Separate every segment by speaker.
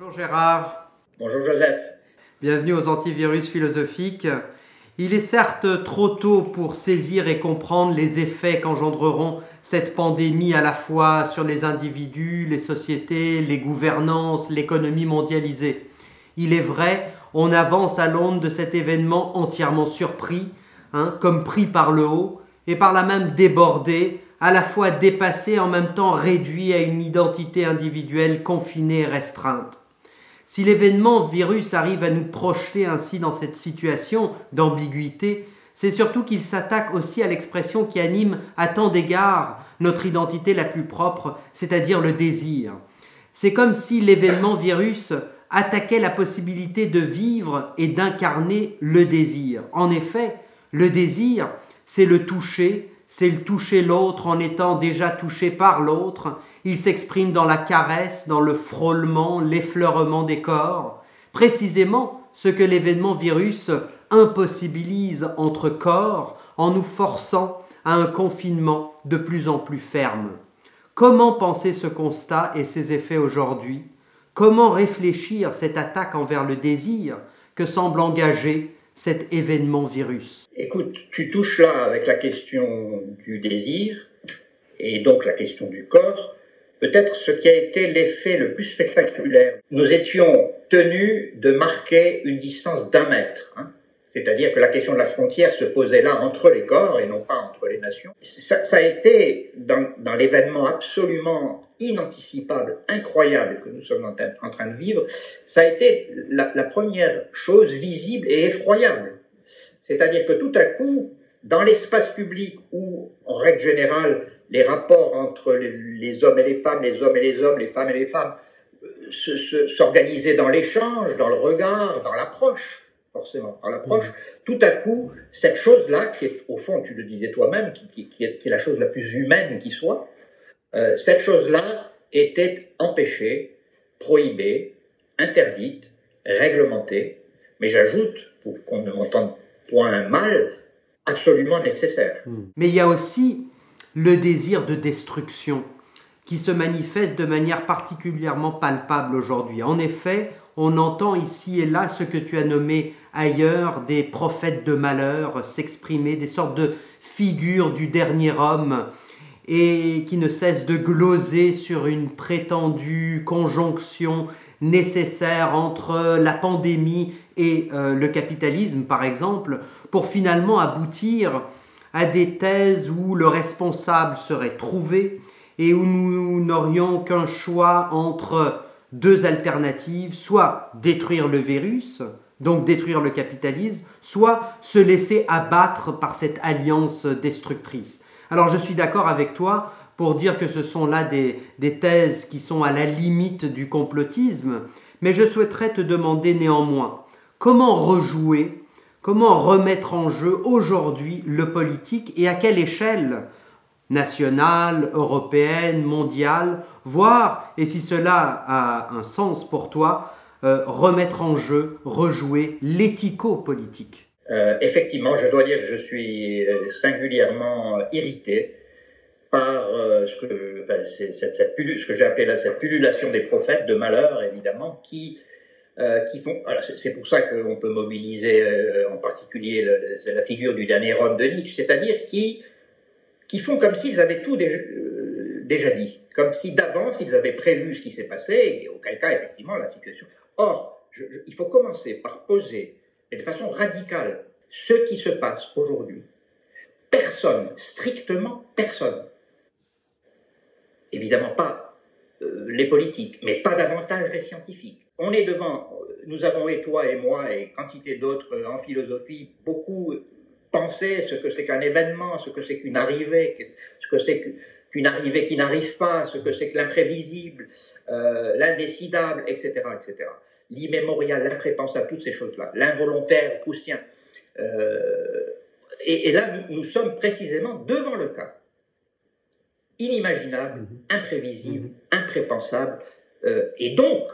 Speaker 1: Bonjour Gérard.
Speaker 2: Bonjour Joseph.
Speaker 1: Bienvenue aux antivirus philosophiques. Il est certes trop tôt pour saisir et comprendre les effets qu'engendreront cette pandémie à la fois sur les individus, les sociétés, les gouvernances, l'économie mondialisée. Il est vrai, on avance à l'onde de cet événement entièrement surpris, hein, comme pris par le haut, et par là même débordé, à la fois dépassé en même temps réduit à une identité individuelle confinée et restreinte. Si l'événement virus arrive à nous projeter ainsi dans cette situation d'ambiguïté, c'est surtout qu'il s'attaque aussi à l'expression qui anime à tant d'égards notre identité la plus propre, c'est-à-dire le désir. C'est comme si l'événement virus attaquait la possibilité de vivre et d'incarner le désir. En effet, le désir, c'est le toucher, c'est le toucher l'autre en étant déjà touché par l'autre. Il s'exprime dans la caresse, dans le frôlement, l'effleurement des corps. Précisément ce que l'événement virus impossibilise entre corps en nous forçant à un confinement de plus en plus ferme. Comment penser ce constat et ses effets aujourd'hui? Comment réfléchir cette attaque envers le désir que semble engager cet événement virus
Speaker 2: Écoute, tu touches là avec la question du désir et donc la question du corps, peut-être ce qui a été l'effet le plus spectaculaire. Nous étions tenus de marquer une distance d'un mètre. Hein. C'est-à-dire que la question de la frontière se posait là entre les corps et non pas entre les nations. Ça, ça a été dans, dans l'événement absolument inanticipable, incroyable que nous sommes en, train de vivre, ça a été la, la première chose visible et effroyable. C'est-à-dire que tout à coup, dans l'espace public où, en règle générale, les rapports entre les, les, hommes et les femmes, les hommes et les hommes, les femmes et les femmes, euh, s'organisaient dans l'échange, dans le regard, dans l'approche, forcément par l'approche, mmh. tout à coup, cette chose-là, qui est au fond, tu le disais toi-même, qui, qui, qui, est, qui, est, la chose la plus humaine qui soit, euh, cette chose-là était empêchée, prohibée, interdite, réglementée, mais j'ajoute, pour qu'on ne m'entende point mal, absolument nécessaire. Mmh.
Speaker 1: Mais il y a aussi le désir de destruction qui se manifeste de manière particulièrement palpable aujourd'hui. En effet, on entend ici et là ce que tu as nommé ailleurs des prophètes de malheur s'exprimer, des sortes de figures du dernier homme, et qui ne cessent de gloser sur une prétendue conjonction nécessaire entre la pandémie et euh, le capitalisme, par exemple, pour finalement aboutir à des thèses où le responsable serait trouvé et où nous n'aurions qu'un choix entre deux alternatives, soit détruire le virus, donc détruire le capitalisme, soit se laisser abattre par cette alliance destructrice. Alors je suis d'accord avec toi pour dire que ce sont là des, des, thèses qui sont à la limite du complotisme, mais je souhaiterais te demander néanmoins comment rejouer, comment remettre en jeu aujourd'hui le politique et à quelle échelle nationale, européenne, mondiale, voire, et si cela a un sens pour toi, euh, remettre en jeu, rejouer l'éthico-politique
Speaker 2: euh, Effectivement, je dois dire que je suis euh, singulièrement irrité par ce que, j'ai appelé la, cette pullulation des prophètes de malheur, évidemment, qui qui font. C'est pour ça qu'on peut mobiliser en particulier le, la figure du dernier homme de Nietzsche, c'est-à-dire qui qui font comme s'ils avaient tout déjà, euh, déjà dit, comme si d'avance ils avaient prévu ce qui s'est passé, et auquel cas, effectivement, la situation. Or, il faut commencer par poser, et de façon radicale, ce qui se passe aujourd'hui. Personne, strictement personne, évidemment pas euh, les politiques, mais pas davantage les scientifiques. On est devant, nous avons, et toi et moi, et quantité d'autres en philosophie, beaucoup penser ce que c'est qu'un événement, ce que c'est qu'une arrivée, ce que c'est qu'une arrivée qui n'arrive pas, ce que c'est que l'imprévisible, euh, l'indécidable, etc., etc. L'immémorial, l'imprépensable, toutes ces choses-là, l'involontaire poussien. Euh, et, et, là, nous, nous, sommes précisément devant le cas inimaginable, mm-hmm. imprévisible, mm-hmm. imprépensable. Euh, et donc,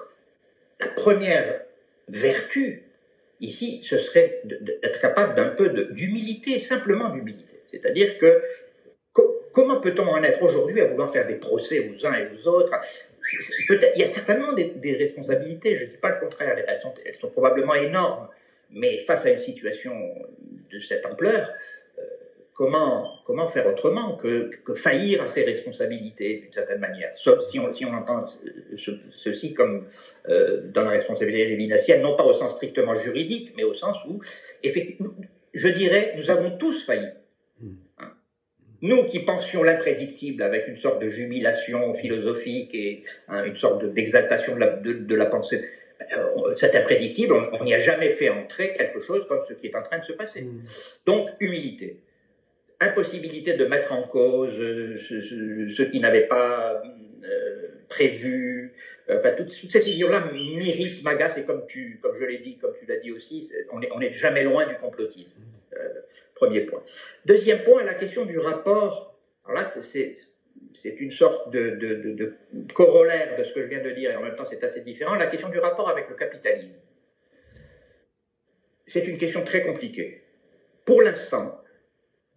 Speaker 2: la première vertu Ici, ce serait d'être capable d'un peu d'humilité, simplement d'humilité. C'est-à-dire que comment peut-on en être aujourd'hui à vouloir faire des procès aux uns et aux autres? Il y a certainement des, responsabilités, je ne dis pas le contraire, elles sont, elles sont, probablement énormes, mais face à une situation de cette ampleur, comment, comment faire autrement que, que, faillir à ses responsabilités d'une certaine manière Sauf si on, si on entend ceci comme euh, dans la responsabilité lévinassienne, non pas au sens strictement juridique, mais au sens où, effectivement, je dirais, nous avons tous failli. Hein. nous qui pensions l'imprédictible avec une sorte de jubilation philosophique et hein, une sorte d'exaltation de, la, de, la pensée, euh, cet imprédictible, on n'y a jamais fait entrer quelque chose comme ce qui est en train de se passer. Mmh. Donc, humilité impossibilité de mettre en cause euh, ce, qui n'avait pas euh, prévu. Enfin, toute, cette vision-là m'irrite, m'agace, et comme, tu, comme je l'ai dit, comme tu l'as dit aussi, on n'est on est jamais loin du complotisme. Euh, premier point. Deuxième point, la question du rapport. Alors là, c'est une sorte de, de, de, corollaire de ce que je viens de dire, et en même temps c'est assez différent. La question du rapport avec le capitalisme. C'est une question très compliquée. Pour l'instant,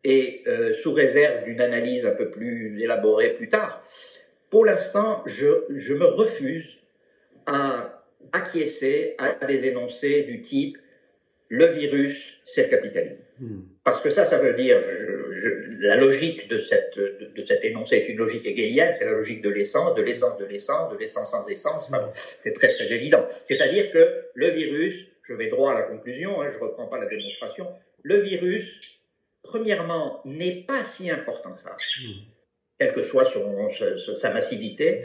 Speaker 2: et euh, sous réserve d'une analyse un peu plus élaborée plus tard. Pour l'instant, je, je, me refuse à acquiescer à des énoncés du type le virus, c'est le capitalisme. Hmm. Parce que ça, ça veut dire, je, la logique de, cette, de, de, cet énoncé est une logique hegelienne, c'est la logique de l'essence, de l'essence de l'essence, de l'essence sans essence, c'est très très évident. C'est-à-dire que le virus, je vais droit à la conclusion, hein, je reprends pas la démonstration, le virus premièrement, n'est pas si important que ça, hmm. quelle que soit son, sa massivité.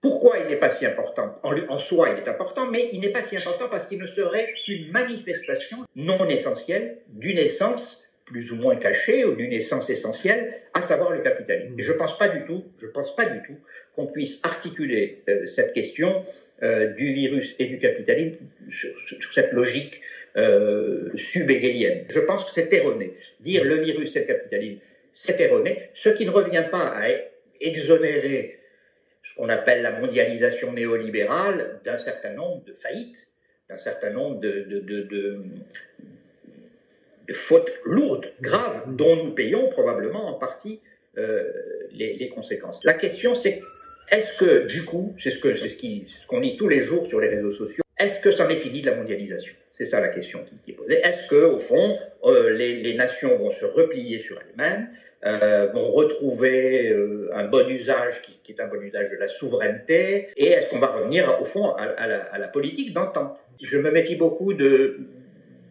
Speaker 2: Pourquoi il n'est pas si important? En, en, soi, il est important, mais il n'est pas si important parce qu'il ne serait qu'une manifestation non essentielle d'une essence plus ou moins cachée ou d'une essence essentielle, à savoir le capitalisme. Et je pense pas du tout, je pense pas du tout qu'on puisse articuler euh, cette question euh, du virus et du capitalisme sur, sur cette logique euh, Je pense que c'est erroné. Dire le virus c'est le capitalisme, c'est erroné, ce qui ne revient pas à exonérer ce qu'on appelle la mondialisation néolibérale d'un certain nombre de faillites, d'un certain nombre de, fautes lourdes, graves, dont nous payons probablement en partie euh, les, conséquences. La question c'est est-ce que du coup, c'est ce c'est ce qu'on lit tous les jours sur les réseaux sociaux, est-ce que ça est fini de la mondialisation? C'est ça la question qui, est posée. Est-ce que, au fond, euh, les, les, nations vont se replier sur elles-mêmes, euh, vont retrouver euh, un bon usage qui, qui, est un bon usage de la souveraineté, et est-ce qu'on va revenir, au fond, à, à, la, à la, politique d'antan? Je me méfie beaucoup de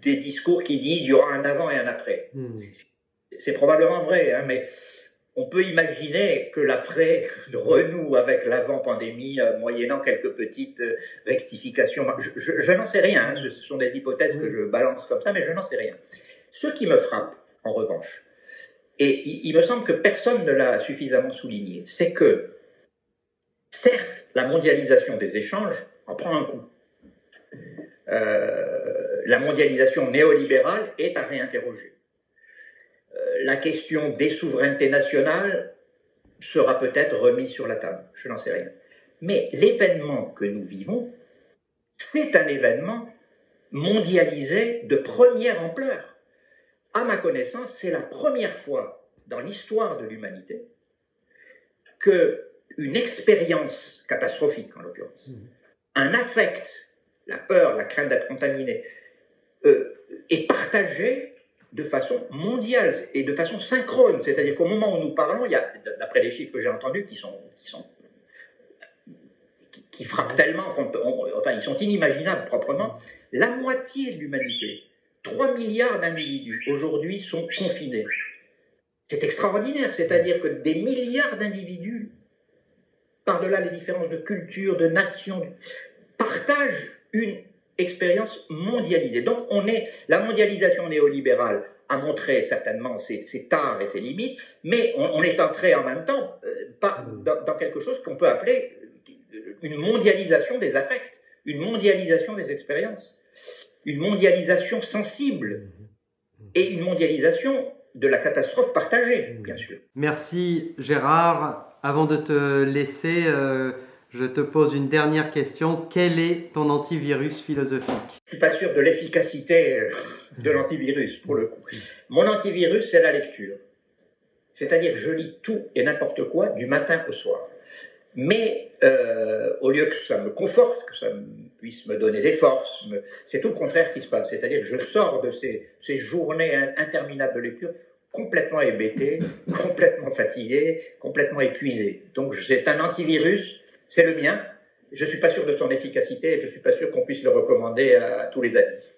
Speaker 2: des discours qui disent il y aura un avant et un après. Hmm. C'est probablement vrai, hein, mais on peut imaginer que l'après renoue avec l'avant-pandémie, euh, moyennant quelques petites euh, rectifications. Je, n'en sais rien, hein. ce sont des hypothèses que je balance comme ça, mais je n'en sais rien. Ce qui me frappe, en revanche, et il, me semble que personne ne l'a suffisamment souligné, c'est que, certes, la mondialisation des échanges en prend un coup. Euh, la mondialisation néolibérale est à réinterroger la question des souverainetés nationales sera peut-être remise sur la table. Je n'en sais rien. Mais l'événement que nous vivons, c'est un événement mondialisé de première ampleur. À ma connaissance, c'est la première fois dans l'histoire de l'humanité que une expérience catastrophique, en l'occurrence, mmh. un affect, la peur, la crainte d'être contaminé, euh, est partagé de façon mondiale et de façon synchrone. C'est-à-dire qu'au moment où nous parlons, il y a, d'après les chiffres que j'ai entendus, qui sont, qui sont qui, frappent tellement, enfin, ils sont inimaginables proprement, la moitié de l'humanité, 3 milliards d'individus, aujourd'hui, sont confinés. C'est extraordinaire, c'est-à-dire que des milliards d'individus, par-delà les différences de culture, de nation, partagent une expérience mondialisée. Donc on est, la mondialisation néolibérale a montré certainement ses, ses tares et ses limites, mais on, est entré en même temps euh, pas, dans, quelque chose qu'on peut appeler une mondialisation des affects, une mondialisation des expériences, une mondialisation sensible et une mondialisation de la catastrophe partagée, bien sûr.
Speaker 1: Merci Gérard. Avant de te laisser, euh, je te pose une dernière question. Quel est ton antivirus philosophique?
Speaker 2: Je suis pas sûr de l'efficacité euh, de l'antivirus, pour le coup. Mon antivirus, c'est la lecture. C'est-à-dire, je lis tout et n'importe quoi du matin au soir. Mais euh, au lieu que ça me conforte, que ça puisse me donner des forces, c'est tout le contraire qui se passe. C'est-à-dire je sors de ces, ces journées interminables de lecture complètement hébété, complètement fatigué, complètement épuisé. Donc c'est un antivirus, c'est le mien. Je suis pas sûr de son efficacité et je suis pas sûr qu'on puisse le recommander à tous les amis.